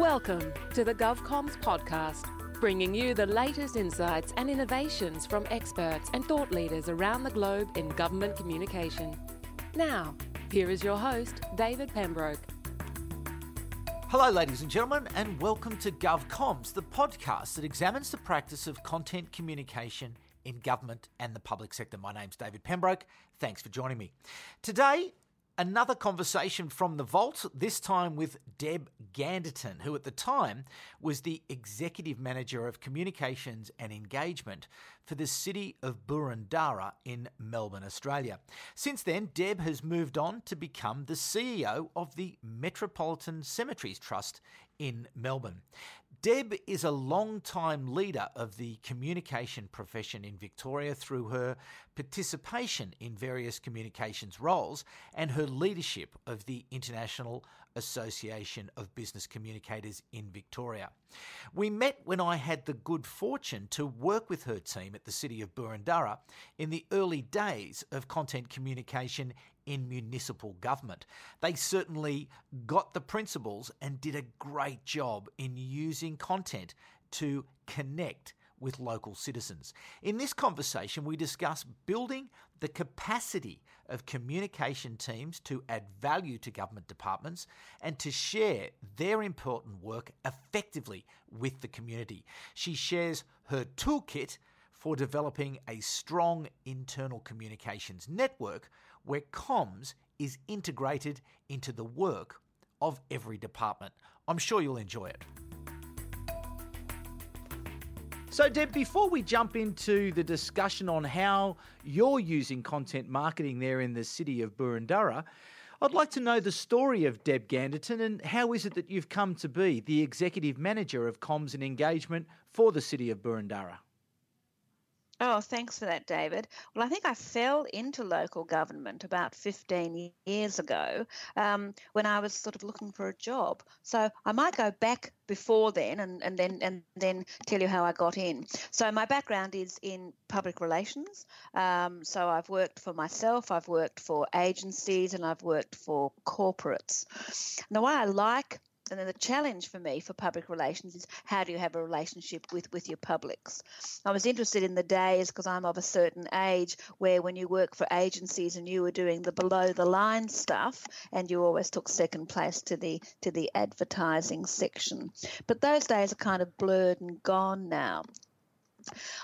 Welcome to the GovComms podcast, bringing you the latest insights and innovations from experts and thought leaders around the globe in government communication. Now, here is your host, David Pembroke. Hello, ladies and gentlemen, and welcome to GovComms, the podcast that examines the practice of content communication in government and the public sector. My name's David Pembroke. Thanks for joining me. Today, Another conversation from the vault, this time with Deb Ganderton, who at the time was the Executive Manager of Communications and Engagement for the city of Boroondara in Melbourne, Australia. Since then, Deb has moved on to become the CEO of the Metropolitan Cemeteries Trust in Melbourne. Deb is a long-time leader of the communication profession in Victoria through her participation in various communications roles and her leadership of the International Association of Business Communicators in Victoria. We met when I had the good fortune to work with her team at the City of Boroondara in the early days of content communication in municipal government. They certainly got the principles and did a great job in using content to connect with local citizens. In this conversation, we discuss building the capacity of communication teams to add value to government departments and to share their important work effectively with the community. She shares her toolkit for developing a strong internal communications network where comms is integrated into the work of every department. I'm sure you'll enjoy it. So, Deb, before we jump into the discussion on how you're using content marketing there in the city of Boroondara, I'd like to know the story of Deb Ganderton and how is it that you've come to be the executive manager of comms and engagement for the city of Boroondara? Oh, thanks for that, David. Well, I think I fell into local government about 15 years ago um, when I was sort of looking for a job. So I might go back before then and, and then and then tell you how I got in. So my background is in public relations. Um, so I've worked for myself, I've worked for agencies, and I've worked for corporates. Now, what I like and then the challenge for me for public relations is how do you have a relationship with, with your publics? I was interested in the days because I'm of a certain age where when you work for agencies and you were doing the below the line stuff and you always took second place to the to the advertising section. But those days are kind of blurred and gone now.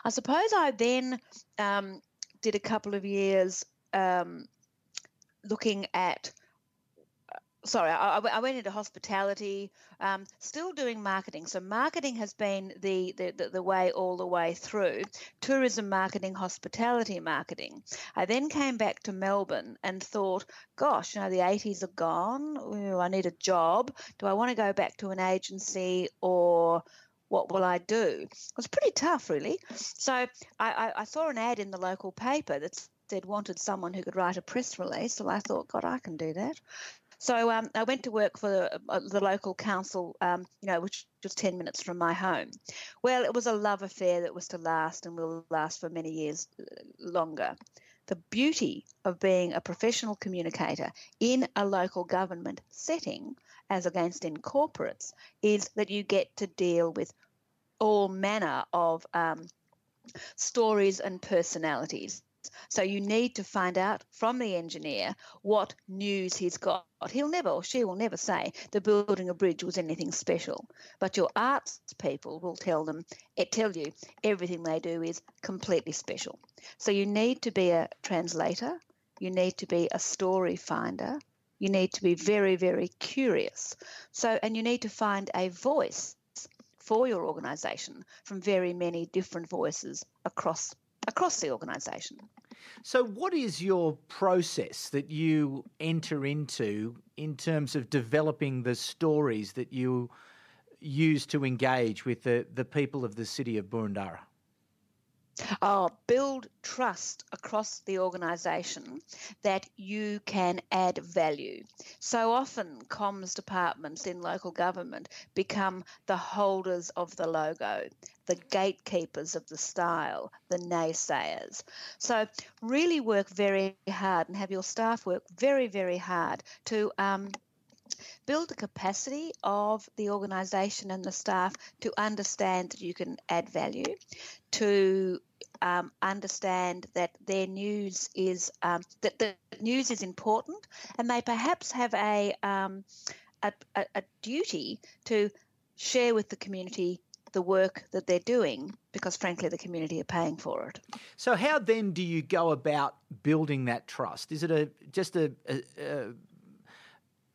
I suppose I then um, did a couple of years um, looking at sorry, I, I, went into hospitality, um, still doing marketing. So marketing has been the, the, the, the, way all the way through. Tourism marketing, hospitality marketing. I then came back to Melbourne and thought, gosh, you know, the 80s are gone. Ooh, I need a job. Do I want to go back to an agency or what will I do? It was pretty tough, really. So I, I, I saw an ad in the local paper that said wanted someone who could write a press release. So I thought, God, I can do that. So um, I went to work for the, uh, the local council, um, you know, which was 10 minutes from my home. Well, it was a love affair that was to last and will last for many years uh, longer. The beauty of being a professional communicator in a local government setting, as against in corporates, is that you get to deal with all manner of um, stories and personalities. So you need to find out from the engineer what news he's got. He'll never or she will never say the building a bridge was anything special. But your arts people will tell them it tell you everything they do is completely special. So you need to be a translator, you need to be a story finder, you need to be very, very curious. So and you need to find a voice for your organization from very many different voices across across the organisation. So, what is your process that you enter into in terms of developing the stories that you use to engage with the, the people of the city of Boroondara? Oh, build trust across the organisation that you can add value. So often, comms departments in local government become the holders of the logo, the gatekeepers of the style, the naysayers. So, really work very hard and have your staff work very, very hard to um, build the capacity of the organisation and the staff to understand that you can add value, to um, understand that their news is um, that the news is important, and they perhaps have a, um, a, a, a duty to share with the community the work that they're doing because frankly the community are paying for it. So how then do you go about building that trust? Is it a just a, a, a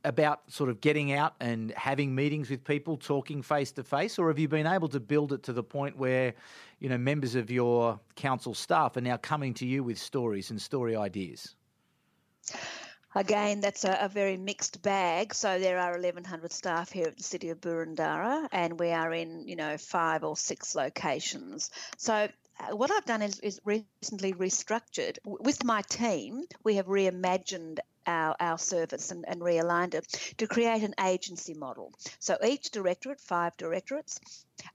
about sort of getting out and having meetings with people, talking face to face, or have you been able to build it to the point where, you know, members of your council staff are now coming to you with stories and story ideas? Again, that's a, a, very mixed bag. So there are 1,100 staff here at the City of Boroondara, and we are in, you know, five or six locations. So uh, what I've done is, is recently restructured with my team. We have reimagined our, our service and, and realigned it to create an agency model. So each directorate, five directorates,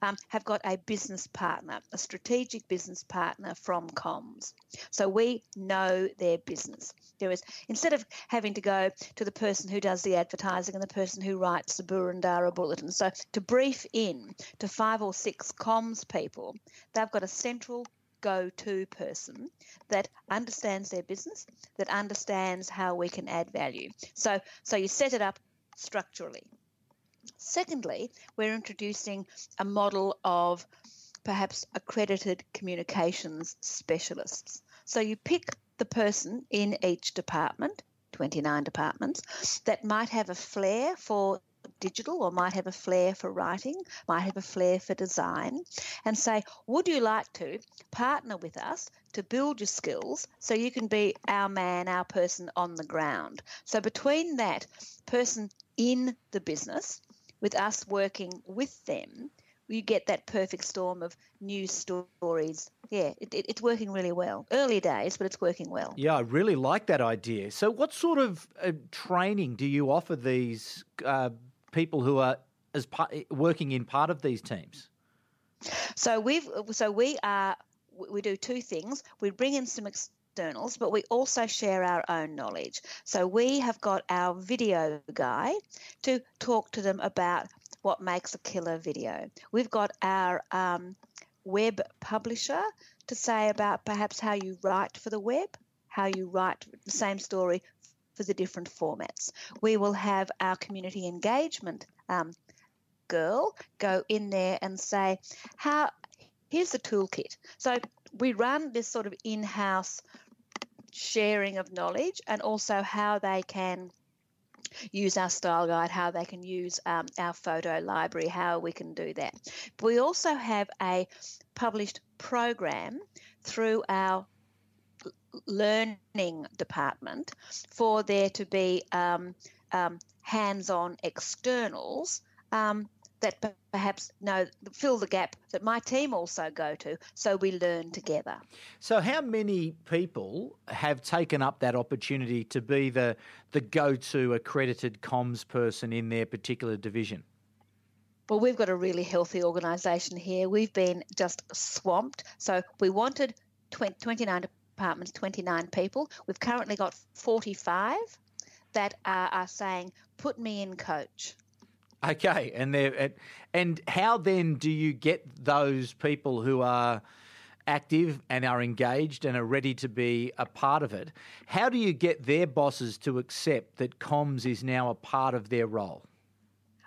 um, have got a business partner, a strategic business partner from comms. So we know their business. There is instead of having to go to the person who does the advertising and the person who writes the Boroondara bulletin. So to brief in to five or six comms people, they've got a central go-to person that understands their business, that understands how we can add value. So so you set it up structurally. Secondly, we're introducing a model of perhaps accredited communications specialists. So you pick the person in each department, 29 departments, that might have a flair for digital or might have a flair for writing, might have a flair for design, and say, Would you like to partner with us to build your skills so you can be our man, our person on the ground? So, between that person in the business, with us working with them, you get that perfect storm of news stories. Yeah, it, it, it's working really well. Early days, but it's working well. Yeah, I really like that idea. So, what sort of uh, training do you offer these uh, people who are as part, working in part of these teams? So we've so we are we do two things. We bring in some externals, but we also share our own knowledge. So we have got our video guy to talk to them about what makes a killer video. We've got our um, web publisher to say about perhaps how you write for the web, how you write the same story for the different formats. We will have our community engagement um, girl go in there and say, "How? Here's the toolkit." So we run this sort of in-house sharing of knowledge, and also how they can use our style guide, how they can use um, our photo library, how we can do that. We also have a published program through our learning department for there to be um, um, hands-on externals um, that perhaps know fill the gap that my team also go to so we learn together so how many people have taken up that opportunity to be the the go-to accredited comms person in their particular division well, we've got a really healthy organisation here. We've been just swamped. So we wanted 20, 29 departments, 29 people. We've currently got 45 that are, are saying, put me in coach. Okay, and they and how then do you get those people who are active and are engaged and are ready to be a part of it? How do you get their bosses to accept that comms is now a part of their role?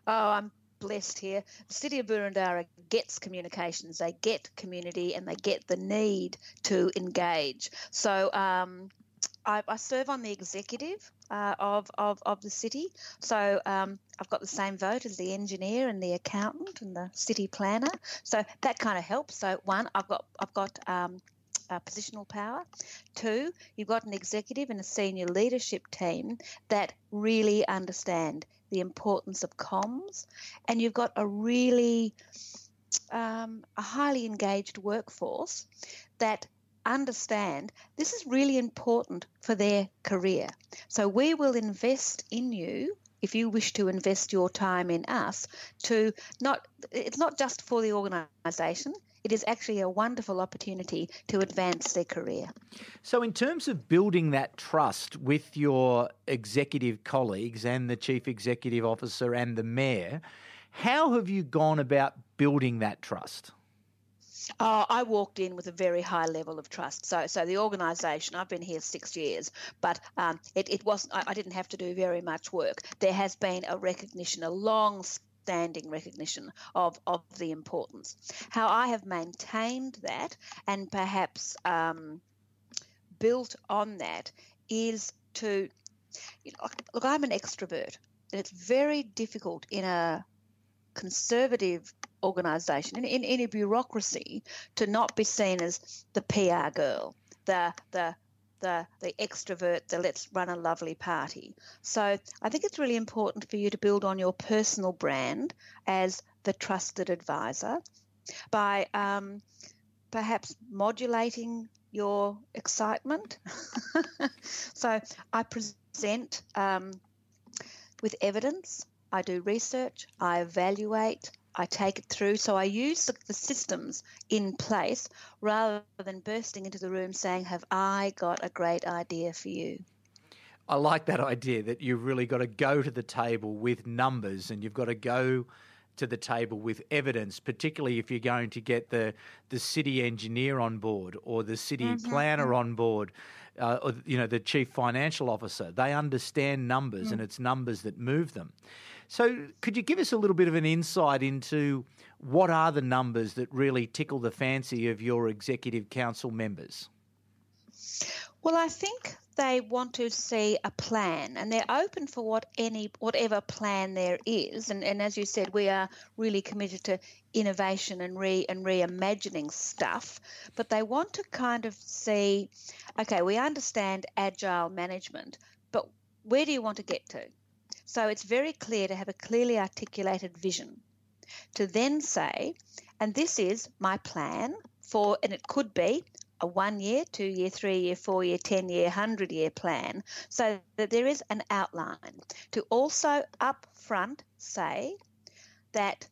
Oh, I'm blessed here. The city of Boroondara gets communications, they get community, and they get the need to engage. So um, I, I, serve on the executive uh, of, of, of the city. So um, I've got the same vote as the engineer and the accountant and the city planner. So that kind of helps. So one, I've got I've got um, uh, positional power. Two, you've got an executive and a senior leadership team that really understand the importance of comms, and you've got a really um, a highly engaged workforce that understand this is really important for their career. So we will invest in you if you wish to invest your time in us to not it's not just for the organization it is actually a wonderful opportunity to advance their career. So, in terms of building that trust with your executive colleagues and the chief executive officer and the mayor, how have you gone about building that trust? Uh, I walked in with a very high level of trust. So, so the organisation. I've been here six years, but um, it, it wasn't. I, I, didn't have to do very much work. There has been a recognition, a long standing recognition of, of the importance. How I have maintained that and perhaps um, built on that is to, you know, look, I'm an extrovert, and it's very difficult in a conservative organisation, in, in any bureaucracy, to not be seen as the PR girl, the the the the extrovert, the let's run a lovely party. So I think it's really important for you to build on your personal brand as the trusted advisor by um, perhaps modulating your excitement. so I present um, with evidence. I do research. I evaluate. I take it through. So I use the, the, systems in place rather than bursting into the room saying, Have I got a great idea for you? I like that idea that you've really got to go to the table with numbers and you've got to go to the table with evidence, particularly if you're going to get the, the city engineer on board or the city mm-hmm. planner mm-hmm. on board. Uh, or, you know the chief financial officer they understand numbers mm. and it's numbers that move them so, could you give us a little bit of an insight into what are the numbers that really tickle the fancy of your executive council members? Well, I think they want to see a plan and they're open for what any whatever plan there is. And, and as you said we are really committed to innovation and re and reimagining stuff. But they want to kind of see okay we understand agile management but where do you want to get to so it's very clear to have a clearly articulated vision. To then say, and this is my plan for, and it could be a one year, two year, three year, four year, 10 year, 100 year plan, so that there is an outline. To also up front say that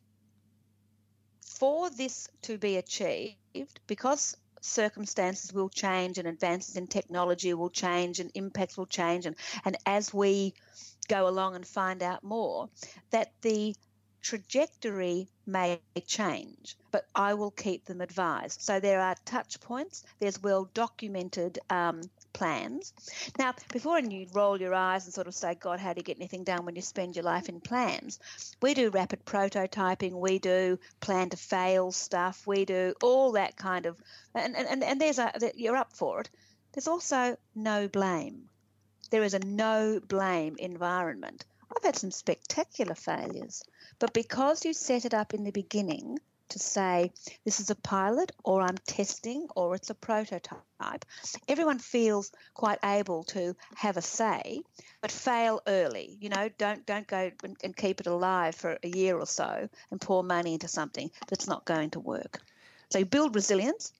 for this to be achieved, because circumstances will change and advances in technology will change and impacts will change, and, and as we go along and find out more, that the trajectory may change, but I will keep them advised. So there are touch points, there's well documented um, plans. Now, before you roll your eyes and sort of say, God, how do you get anything done when you spend your life in plans? We do rapid prototyping, we do plan to fail stuff, we do all that kind of, and, and, and there's a, you're up for it. There's also no blame there is a no blame environment. I've had some spectacular failures, but because you set it up in the beginning to say this is a pilot or I'm testing or it's a prototype, everyone feels quite able to have a say, but fail early. You know, don't don't go and, keep it alive for a year or so and pour money into something that's not going to work. So you build resilience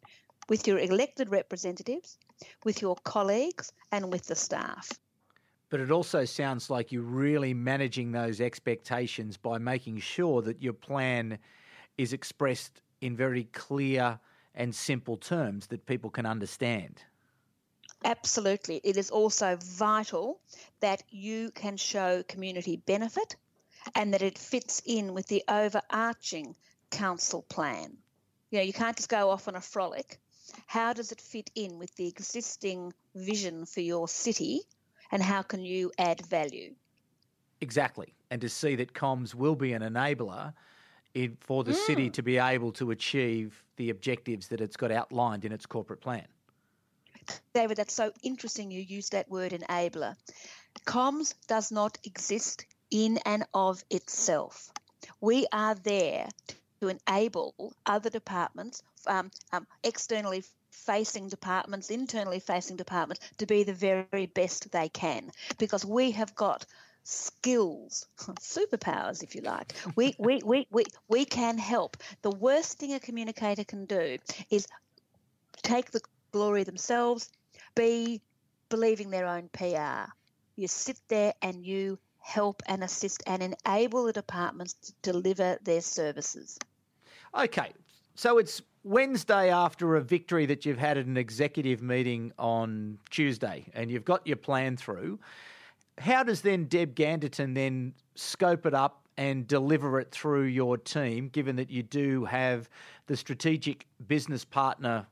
with your elected representatives with your colleagues and with the staff. But it also sounds like you're really managing those expectations by making sure that your plan is expressed in very clear and simple terms that people can understand. Absolutely. It is also vital that you can show community benefit and that it fits in with the overarching council plan. You know, you can't just go off on a frolic how does it fit in with the existing vision for your city and how can you add value? Exactly. And to see that comms will be an enabler in, for the mm. city to be able to achieve the objectives that it's got outlined in its corporate plan. David, that's so interesting you use that word enabler. Comms does not exist in and of itself. We are there to enable other departments, um, um, externally facing departments, internally facing departments, to be the very best they can because we have got skills, superpowers, if you like. We, we, we, we, we can help. The worst thing a communicator can do is take the glory themselves, be believing their own PR. You sit there and you help and assist and enable the departments to deliver their services. Okay, so it's Wednesday after a victory that you've had at an executive meeting on Tuesday and you've got your plan through, how does then Deb Ganderton then scope it up and deliver it through your team, given that you do have the strategic business partner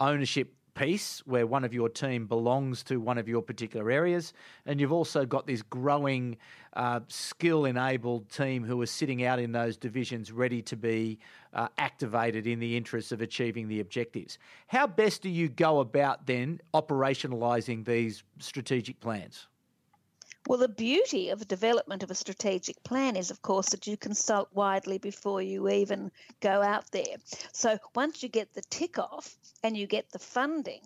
ownership piece where one of your team belongs to one of your particular areas, and you've also got this growing uh, skill enabled team who are sitting out in those divisions ready to be uh, activated in the interests of achieving the objectives. How best do you go about then operationalising these strategic plans? Well, the beauty of the development of a strategic plan is, of course, that you consult widely before you even go out there. So once you get the tick off and you get the funding,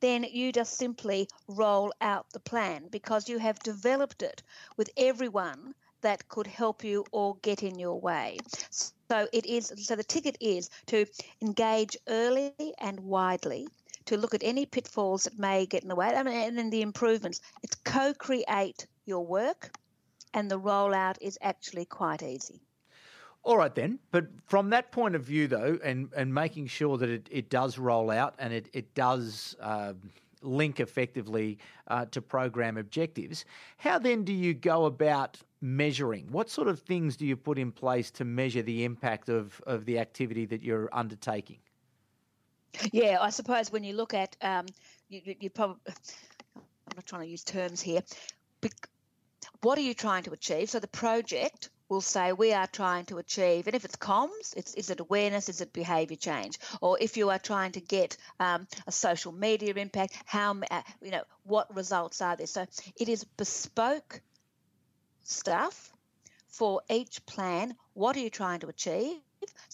then you just simply roll out the plan because you have developed it with everyone that could help you or get in your way. So it is so the ticket is to engage early and widely to look at any pitfalls that may get in the way and then the improvements. It's co-create your work, and the rollout is actually quite easy. All right then, but from that point of view though, and, and making sure that it, it does roll out and it, it does uh, link effectively uh, to program objectives, how then do you go about measuring? What sort of things do you put in place to measure the impact of, of the activity that you're undertaking? Yeah, I suppose when you look at, um, you, you probably, I'm not trying to use terms here, what are you trying to achieve? So the project will say we are trying to achieve, and if it's comms, it's is it awareness, is it behaviour change, or if you are trying to get um, a social media impact, how uh, you know what results are there? So it is bespoke stuff for each plan. What are you trying to achieve?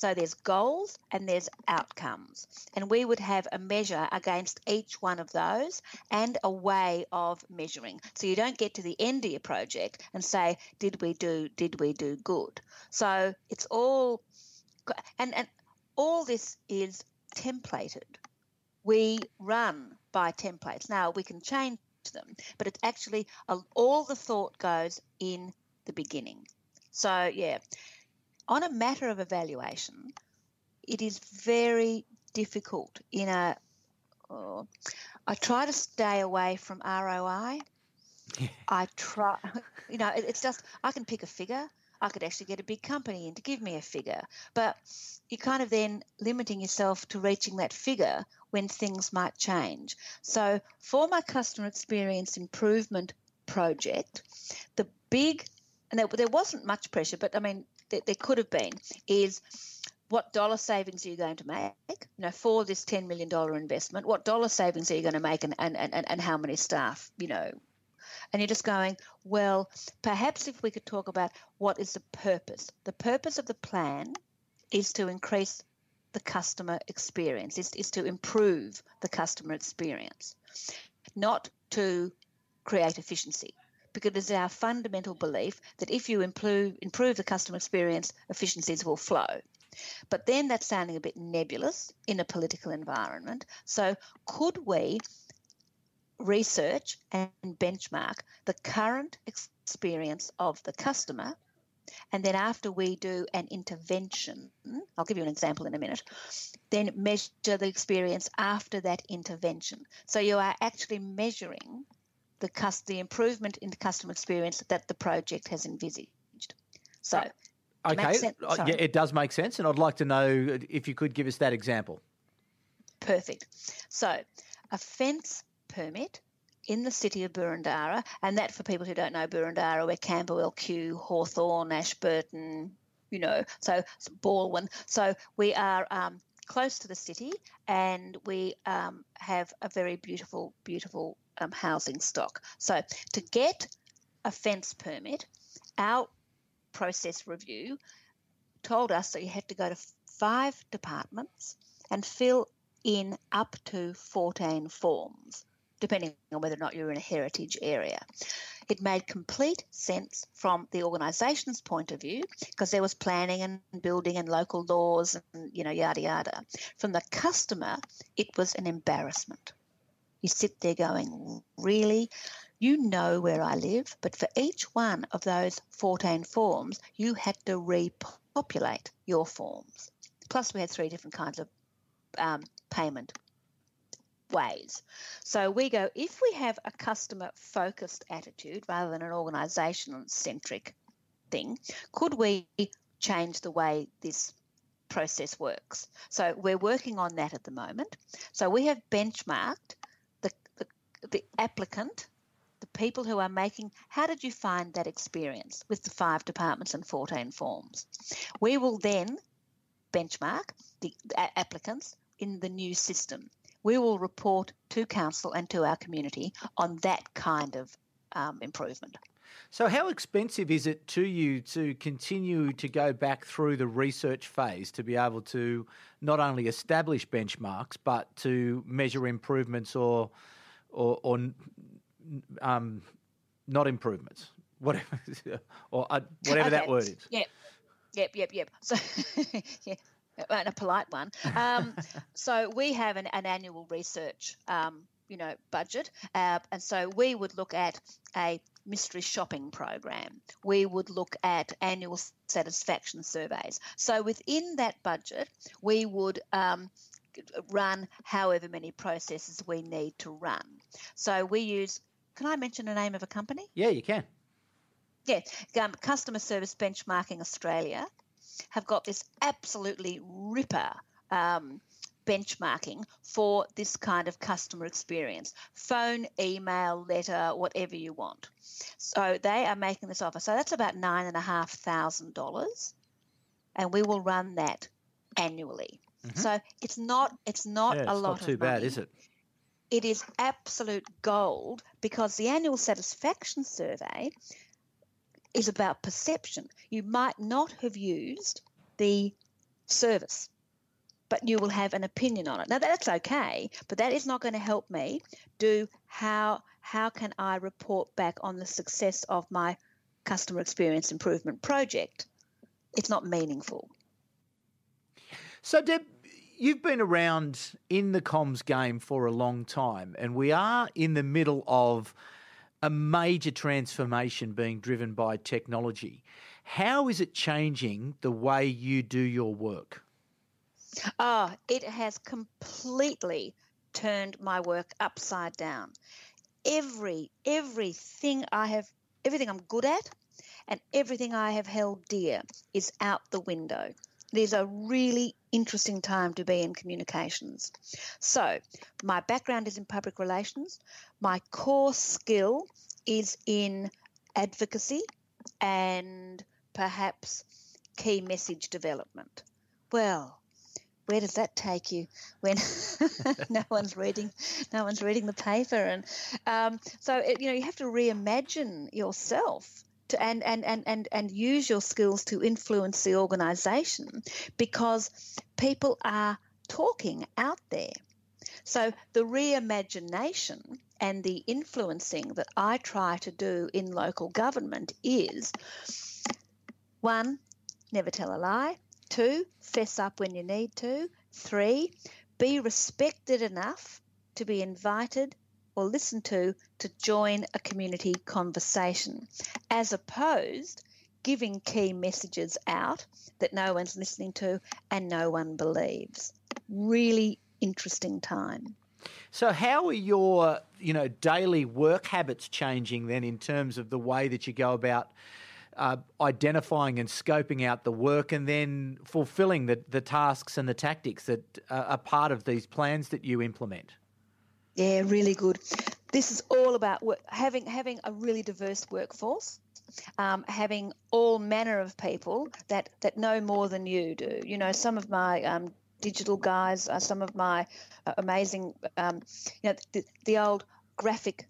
So there's goals and there's outcomes. And we would have a measure against each one of those and a way of measuring. So you don't get to the end of your project and say, did we do did we do good? So it's all and, and all this is templated. We run by templates. Now we can change them, but it's actually uh, all the thought goes in the beginning. So yeah, on a matter of evaluation, it is very difficult in a. Oh, I try to stay away from ROI. Yeah. I try, you know, it's just, I can pick a figure. I could actually get a big company in to give me a figure. But you're kind of then limiting yourself to reaching that figure when things might change. So for my customer experience improvement project, the big, and there, there wasn't much pressure, but I mean, that there could have been is what dollar savings are you going to make? You know for this $10 million investment what dollar savings are you going to make and, and, and, and how many staff you know? And you're just going well perhaps if we could talk about what is the purpose. The purpose of the plan is to increase the customer experience is, is to improve the customer experience not to create efficiency because it's our fundamental belief that if you improve, improve the customer experience, efficiencies will flow. But then that's sounding a bit nebulous in a political environment. So, could we research and benchmark the current experience of the customer? And then, after we do an intervention, I'll give you an example in a minute, then measure the experience after that intervention. So, you are actually measuring the, the improvement in the customer experience that the project has envisaged. So, uh, okay, uh, yeah, it does make sense, and I'd like to know if you could give us that example. Perfect. So, a fence permit in the city of Boroondara, and that for people who don't know Boroondara, we're Camberwell, Kew, Hawthorn, Ashburton, you know, so Balwyn. So we are um, close to the city, and we um, have a very beautiful, beautiful um, housing stock. So to get a fence permit, our process review told us that you had to go to five departments and fill in up to 14 forms, depending on whether or not you're in a heritage area. It made complete sense from the organisation's point of view because there was planning and building and local laws and, you know, yada yada. From the customer, it was an embarrassment. You sit there going, really? You know where I live, but for each one of those 14 forms, you had to repopulate your forms. Plus, we had three different kinds of um, payment ways. So we go, if we have a customer focused attitude rather than an organizational centric thing, could we change the way this process works? So we're working on that at the moment. So we have benchmarked the, applicant the people who are making how did you find that experience with the five departments and 14 forms we will then benchmark the applicants in the new system we will report to council and to our community on that kind of um, improvement. So, how expensive is it to you to continue to go back through the research phase to be able to not only establish benchmarks but to measure improvements or or, or um, not improvements, whatever, or uh, whatever okay. that word is? Yep, yep, yep, yep. So, yeah, and a polite one. Um, so we have an, an annual research, um, you know, budget, uh, and so we would look at a mystery shopping program. We would look at annual satisfaction surveys. So within that budget, we would um, run however many processes we need to run. So we use. Can I mention the name of a company? Yeah, you can. Yeah, um, Customer Service Benchmarking Australia have got this absolutely ripper um, benchmarking for this kind of customer experience phone, email, letter, whatever you want. So they are making this offer. So that's about $9,500. And we will run that annually. Mm-hmm. So it's not it's not yeah, a lot not too bad, is it? It is absolute gold because the annual satisfaction survey is about perception. You might not have used the service, but you will have an opinion on it. Now that's okay, but that is not going to help me do how how can I report back on the success of my customer experience improvement project? It's not meaningful. So Deb, you've been around in the comms game for a long time, and we are in the middle of a major transformation being driven by technology. How is it changing the way you do your work? Ah, oh, it has completely turned my work upside down. Every everything I have everything I'm good at and everything I have held dear is out the window. Is a really interesting time to be in communications. So, my background is in public relations. My core skill is in advocacy and perhaps key message development. Well, where does that take you when no one's reading no one's reading the paper and um, so it, you know you have to reimagine yourself to, and, and, and, and, and use your skills to influence the organization because people are talking out there. So the reimagination and the influencing that I try to do in local government is one, never tell a lie. Two, fess up when you need to. Three, be respected enough to be invited or listen to to join a community conversation, as opposed giving key messages out that no one's listening to and no one believes. Really interesting time. So, how are your, you know, daily work habits changing then in terms of the way that you go about uh, identifying and scoping out the work and then fulfilling the, the tasks and the tactics that uh, are part of these plans that you implement? Yeah, really good. This is all about work, having having a really diverse workforce, um, having all manner of people that that know more than you do. You know, some of my um, digital guys, are some of my uh, amazing, um, you know, the, the old graphic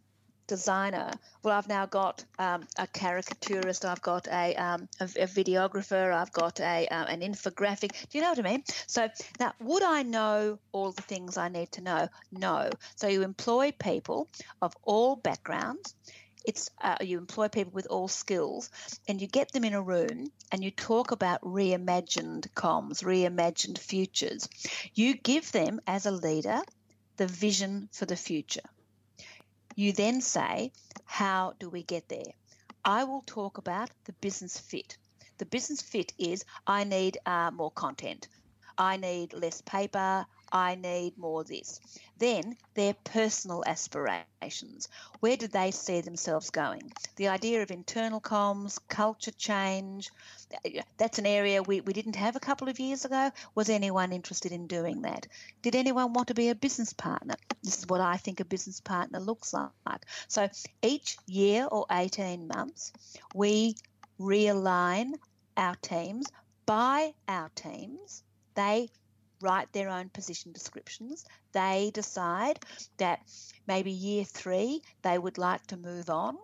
designer. Well, I've now got um, a caricaturist, I've got a, um, a, a videographer, I've got a um, an infographic. Do you know what I mean? So now, would I know all the things I need to know? No. So you employ people of all backgrounds. It's uh, you employ people with all skills, and you get them in a room, and you talk about reimagined comms, reimagined futures. You give them as a leader the vision for the future. You then say, How do we get there? I will talk about the business fit. The business fit is I need uh, more content. I need less paper. I need more this. Then their personal aspirations. Where do they see themselves going? The idea of internal comms, culture change, that's an area we, we didn't have a couple of years ago. Was anyone interested in doing that? Did anyone want to be a business partner? This is what I think a business partner looks like. So each year or 18 months, we realign our teams by our teams. They write their own position descriptions. They decide that maybe year three they would like to move on.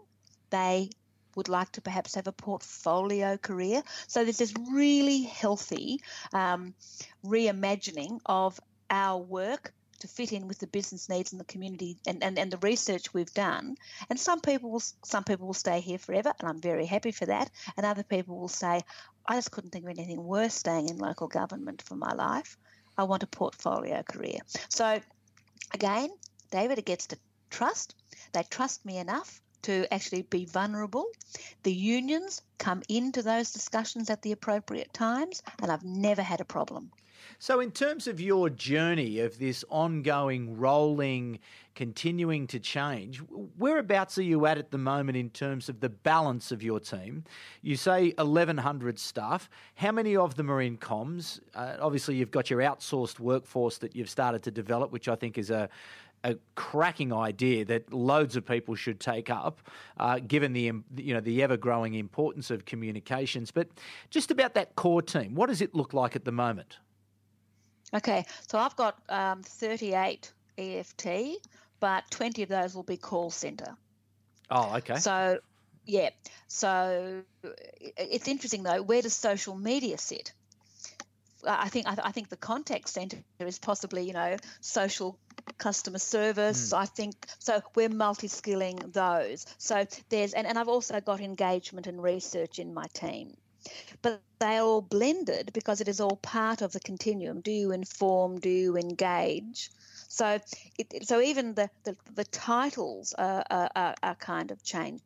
They would like to perhaps have a portfolio career. So there's this really healthy um, reimagining of our work to fit in with the business needs and the community and, and, and the research we've done. And some people will some people will stay here forever, and I'm very happy for that. And other people will say, I just couldn't think of anything worse staying in local government for my life. I want a portfolio career. So again, David, it gets to trust. They trust me enough to actually be vulnerable. The unions come into those discussions at the appropriate times, and I've never had a problem. So, in terms of your journey of this ongoing, rolling, continuing to change, whereabouts are you at at the moment in terms of the balance of your team? You say 1,100 staff. How many of them are in comms? Uh, obviously, you've got your outsourced workforce that you've started to develop, which I think is a a cracking idea that loads of people should take up, uh, given the you know the ever growing importance of communications. But just about that core team, what does it look like at the moment? Okay, so I've got um, 38 EFT, but 20 of those will be call center. Oh, okay. So, yeah. So it's interesting though. Where does social media sit? I think I, think the contact center is possibly you know social customer service. Mm. I think so. We're multi-skilling those. So there's and, and I've also got engagement and research in my team but they are all blended because it is all part of the continuum. Do you inform? Do you engage? So, it, so even the, the, the titles are, are, are kind of changing.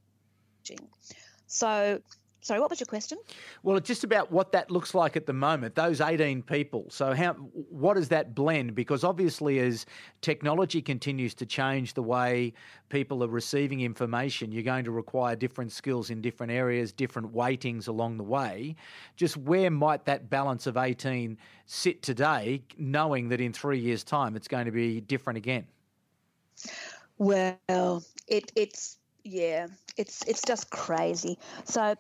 So, Sorry, what was your question? Well, it's just about what that looks like at the moment. Those 18 people. So, how what does that blend? Because obviously, as technology continues to change the way people are receiving information, you're going to require different skills in different areas, different weightings along the way. Just where might that balance of 18 sit today, knowing that in three years' time it's going to be different again? Well, it, it's yeah, it's it's just crazy. So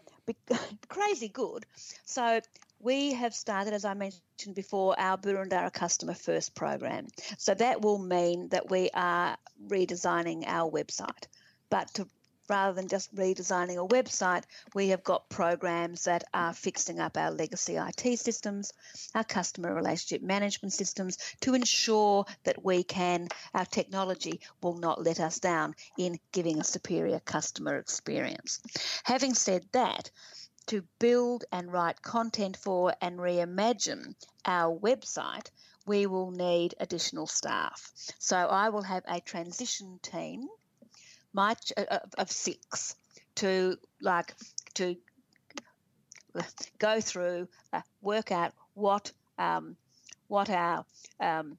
crazy good. So we have started, as I mentioned before, our Boroondara Customer First program. So that will mean that we are redesigning our website. But to rather than just redesigning a website, we have got programs that are fixing up our legacy IT systems, our customer relationship management systems to ensure that we can, our technology will not let us down in giving a superior customer experience. Having said that, to build and write content for and reimagine our website, we will need additional staff. So I will have a transition team uh, uh, of six to like to go through, uh, work out what um, what our um,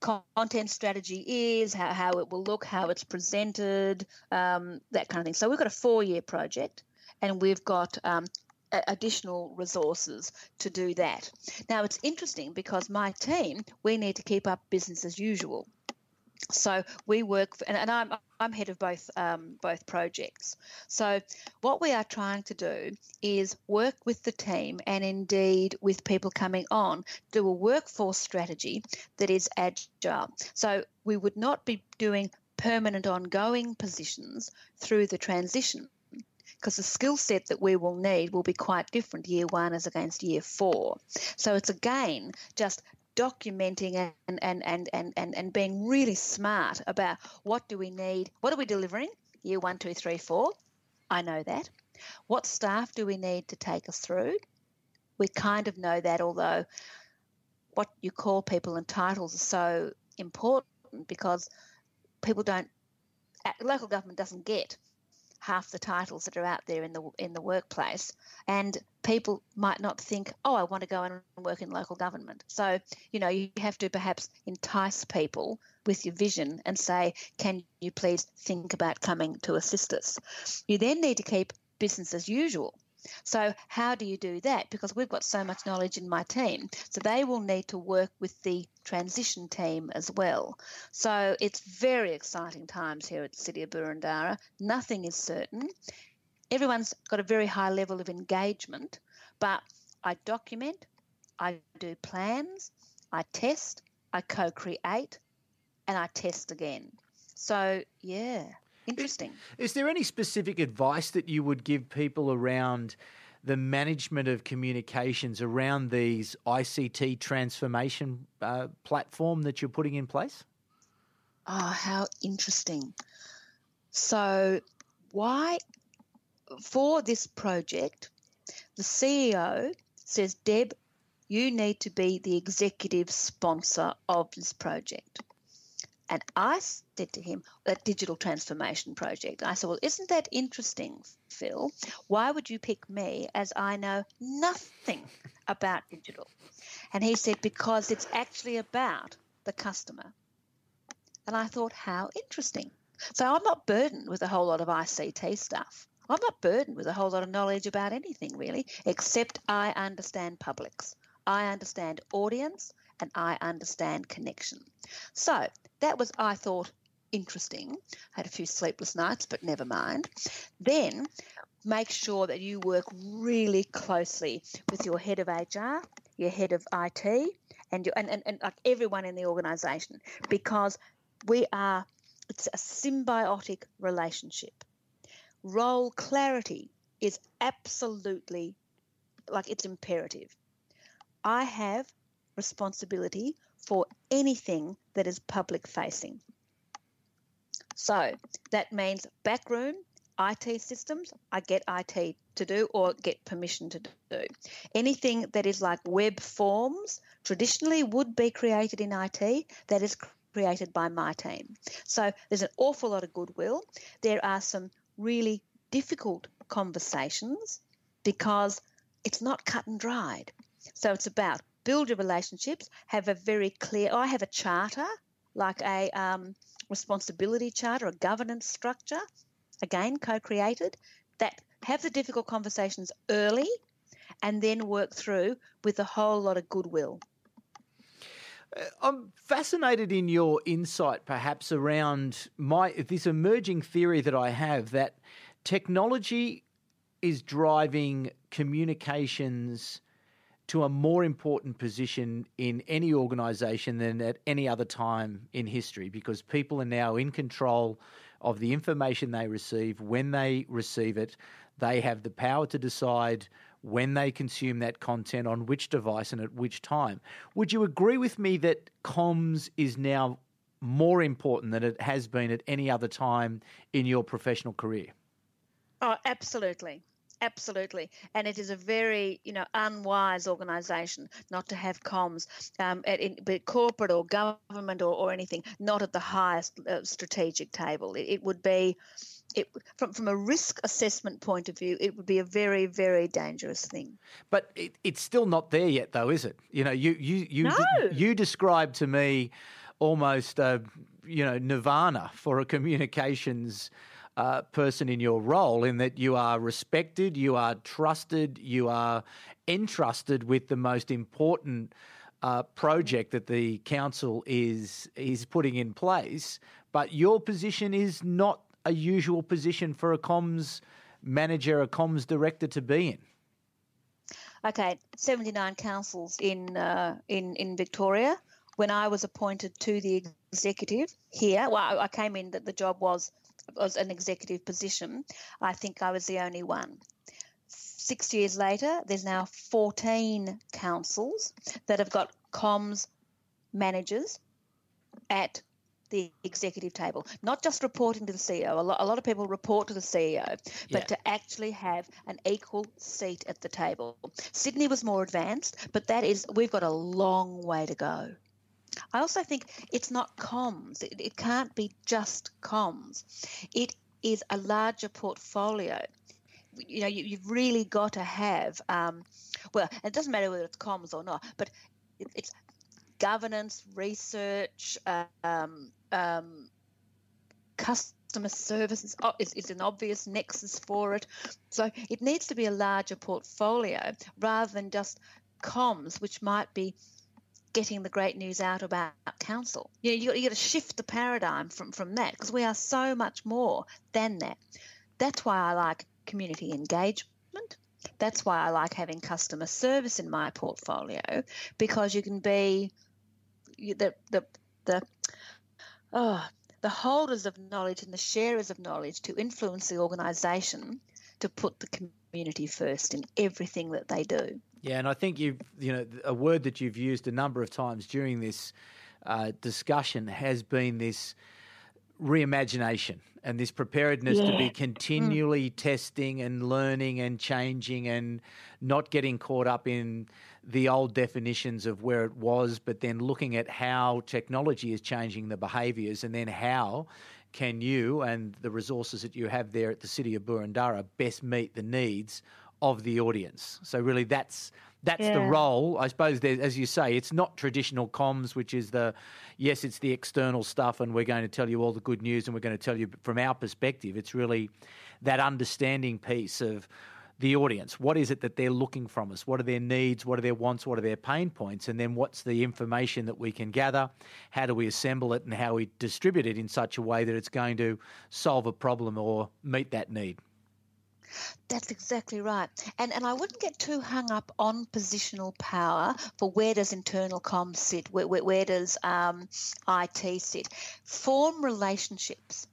content strategy is, how, how it will look, how it's presented, um, that kind of thing. So we've got a four year project, and we've got um, additional resources to do that. Now it's interesting because my team, we need to keep up business as usual. So we work, for, and, and, I'm I'm head of both um, both projects. So what we are trying to do is work with the team, and indeed with people coming on, do a workforce strategy that is agile. So we would not be doing permanent, ongoing positions through the transition because the skill set that we will need will be quite different year one as against year four. So it's again just documenting and, and, and, and, and, and being really smart about what do we need, what are we delivering, year one, two, three, four. I know that. What staff do we need to take us through? We kind of know that, although what you call people and titles are so important because people don't, local government doesn't get half the titles that are out there in the in the workplace, and people might not think, oh, I want to go and work in local government. So you know you have to perhaps entice people with your vision and say, can you please think about coming to assist us? You then need to keep business as usual. So, how do you do that? Because we've got so much knowledge in my team. So, they will need to work with the transition team as well. So, it's very exciting times here at the City of Boroondara. Nothing is certain. Everyone's got a very high level of engagement, but I document, I do plans, I test, I co create, and I test again. So, yeah. Interesting. Is, is there any specific advice that you would give people around the management of communications around these ICT transformation uh, platform that you're putting in place? Oh, how interesting. So, why, for this project, the CEO says, Deb, you need to be the executive sponsor of this project. And I said to him, that digital transformation project. I said, Well, isn't that interesting, Phil? Why would you pick me as I know nothing about digital? And he said, Because it's actually about the customer. And I thought, How interesting. So I'm not burdened with a whole lot of ICT stuff. I'm not burdened with a whole lot of knowledge about anything really, except I understand publics. I understand audience and I understand connection. So that was, I thought, interesting. Had a few sleepless nights, but never mind. Then make sure that you work really closely with your head of HR, your head of IT, and your and, and, and like everyone in the organization because we are it's a symbiotic relationship. Role clarity is absolutely like it's imperative. I have responsibility for anything that is public facing. So that means backroom, IT systems, I get IT to do or get permission to do. Anything that is like web forms traditionally would be created in IT, that is created by my team. So there's an awful lot of goodwill. There are some really difficult conversations because it's not cut and dried. So it's about build your relationships, have a very clear, I have a charter, like a um, responsibility charter, a governance structure, again, co created, that have the difficult conversations early and then work through with a whole lot of goodwill. Uh, I'm fascinated in your insight, perhaps around my this emerging theory that I have that technology is driving communications to a more important position in any organisation than at any other time in history because people are now in control of the information they receive when they receive it. They have the power to decide when they consume that content on which device and at which time. Would you agree with me that comms is now more important than it has been at any other time in your professional career? Oh, absolutely. Absolutely, and it is a very you know unwise organisation not to have comms, um, at in, be corporate or government or, or anything, not at the highest uh, strategic table. It, it would be, it from from a risk assessment point of view, it would be a very very dangerous thing. But it, it's still not there yet, though, is it? You know, you you you no. you described to me almost a you know nirvana for a communications uh, person in your role in that you are respected, you are trusted, you are entrusted with the most important uh, project that the council is is putting in place. But your position is not a usual position for a comms manager, a comms director to be in. Okay, 79 councils in uh, in in Victoria. When I was appointed to the executive here, well, I came in that the job was was an executive position, I think I was the only one. Six years later, there's now 14 councils that have got comms managers at the executive table, not just reporting to the CEO. A lot, a lot of people report to the CEO, but yeah. to actually have an equal seat at the table. Sydney was more advanced, but that is, we've got a long way to go. I also think it's not comms. It, it can't be just comms. It is a larger portfolio you know, you, have really got to have, um, well, it doesn't matter whether it's comms or not, but it, it's governance, research, um, um, customer services is, is an obvious nexus for it. So it needs to be a larger portfolio rather than just comms, which might be getting the great news out about council. You know, you got, you got to shift the paradigm from, from that because we are so much more than that. That's why I like community engagement. That's why I like having customer service in my portfolio because you can be the the the oh the holders of knowledge and the sharers of knowledge to influence the organisation to put the community first in everything that they do. Yeah, and I think you've you know a word that you've used a number of times during this uh, discussion has been this reimagination and this preparedness yeah. to be continually mm. testing and learning and changing and not getting caught up in the old definitions of where it was, but then looking at how technology is changing the behaviours and then how can you and the resources that you have there at the City of Boroondara best meet the needs of the audience. So really that's that's yeah. the role. I suppose, as you say, it's not traditional comms, which is the yes, it's the external stuff, and we're going to tell you all the good news, and we're going to tell you from our perspective. It's really that understanding piece of the audience. What is it that they're looking from us? What are their needs? What are their wants? What are their pain points? And then what's the information that we can gather? How do we assemble it and how we distribute it in such a way that it's going to solve a problem or meet that need? That's exactly right. And and I wouldn't get too hung up on positional power for where does internal comms sit, where, where, where does um, IT sit. Form relationships.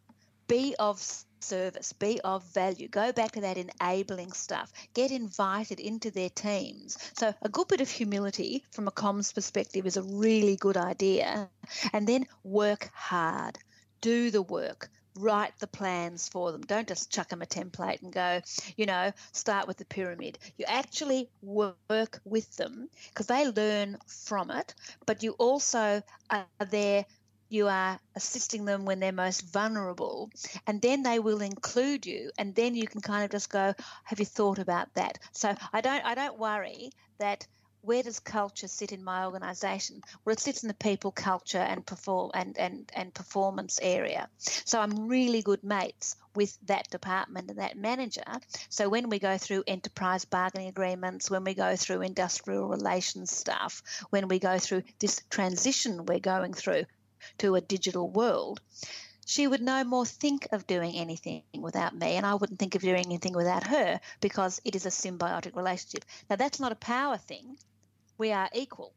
Be of service, be of value. Go back to that enabling stuff. Get invited into their teams. So, a good bit of humility from a comms perspective is a really good idea. And then work hard. Do the work write the plans for them. Don't just chuck them a template and go, you know, start with the pyramid. You actually work with them because they learn from it, but you also are there. You are assisting them when they're most vulnerable, and then they will include you, and then you can kind of just go, "Have you thought about that?" So I don't, I don't worry that where does culture sit in my organization? Well, it sits in the people, culture, and perform and, and, and performance area. So I'm really good mates with that department and that manager. So when we go through enterprise bargaining agreements, when we go through industrial relations stuff, when we go through this transition we're going through to a digital world, she would no more think of doing anything without me, and I wouldn't think of doing anything without her because it is a symbiotic relationship. Now, that's not a power thing, we are equal.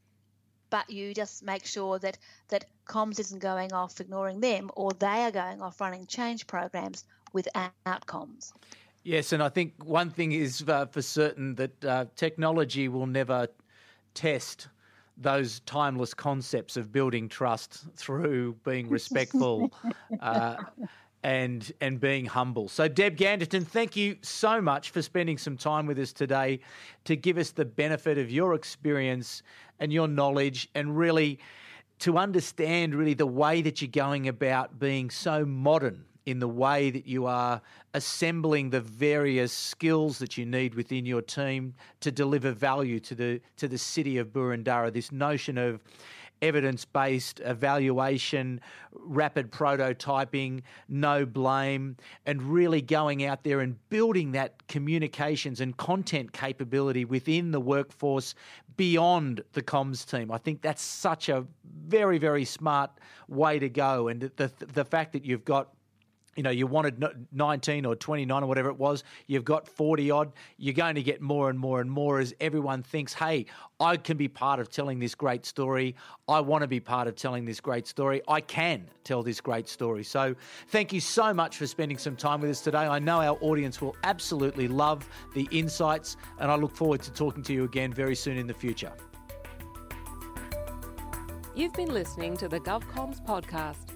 But you just make sure that, that comms isn't going off ignoring them or they are going off running change programs without comms. Yes, and I think one thing is uh, for certain that uh, technology will never test those timeless concepts of building trust through being respectful uh, and and being humble. So, Deb Ganderton, thank you so much for spending some time with us today to give us the benefit of your experience and your knowledge, and really to understand really the way that you're going about being so modern in the way that you are assembling the various skills that you need within your team to deliver value to the to the city of Boroondara. This notion of evidence based evaluation, rapid prototyping, no blame, and really going out there and building that communications and content capability within the workforce beyond the comms team. I think that's such a very, very smart way to go. And the, the fact that you've got you know, you wanted 19 or 29 or whatever it was, you've got 40 odd, you're going to get more and more and more as everyone thinks, hey, I can be part of telling this great story. I want to be part of telling this great story. I can tell this great story. So thank you so much for spending some time with us today. I know our audience will absolutely love the insights, and I look forward to talking to you again very soon in the future. You've been listening to the GovComms podcast.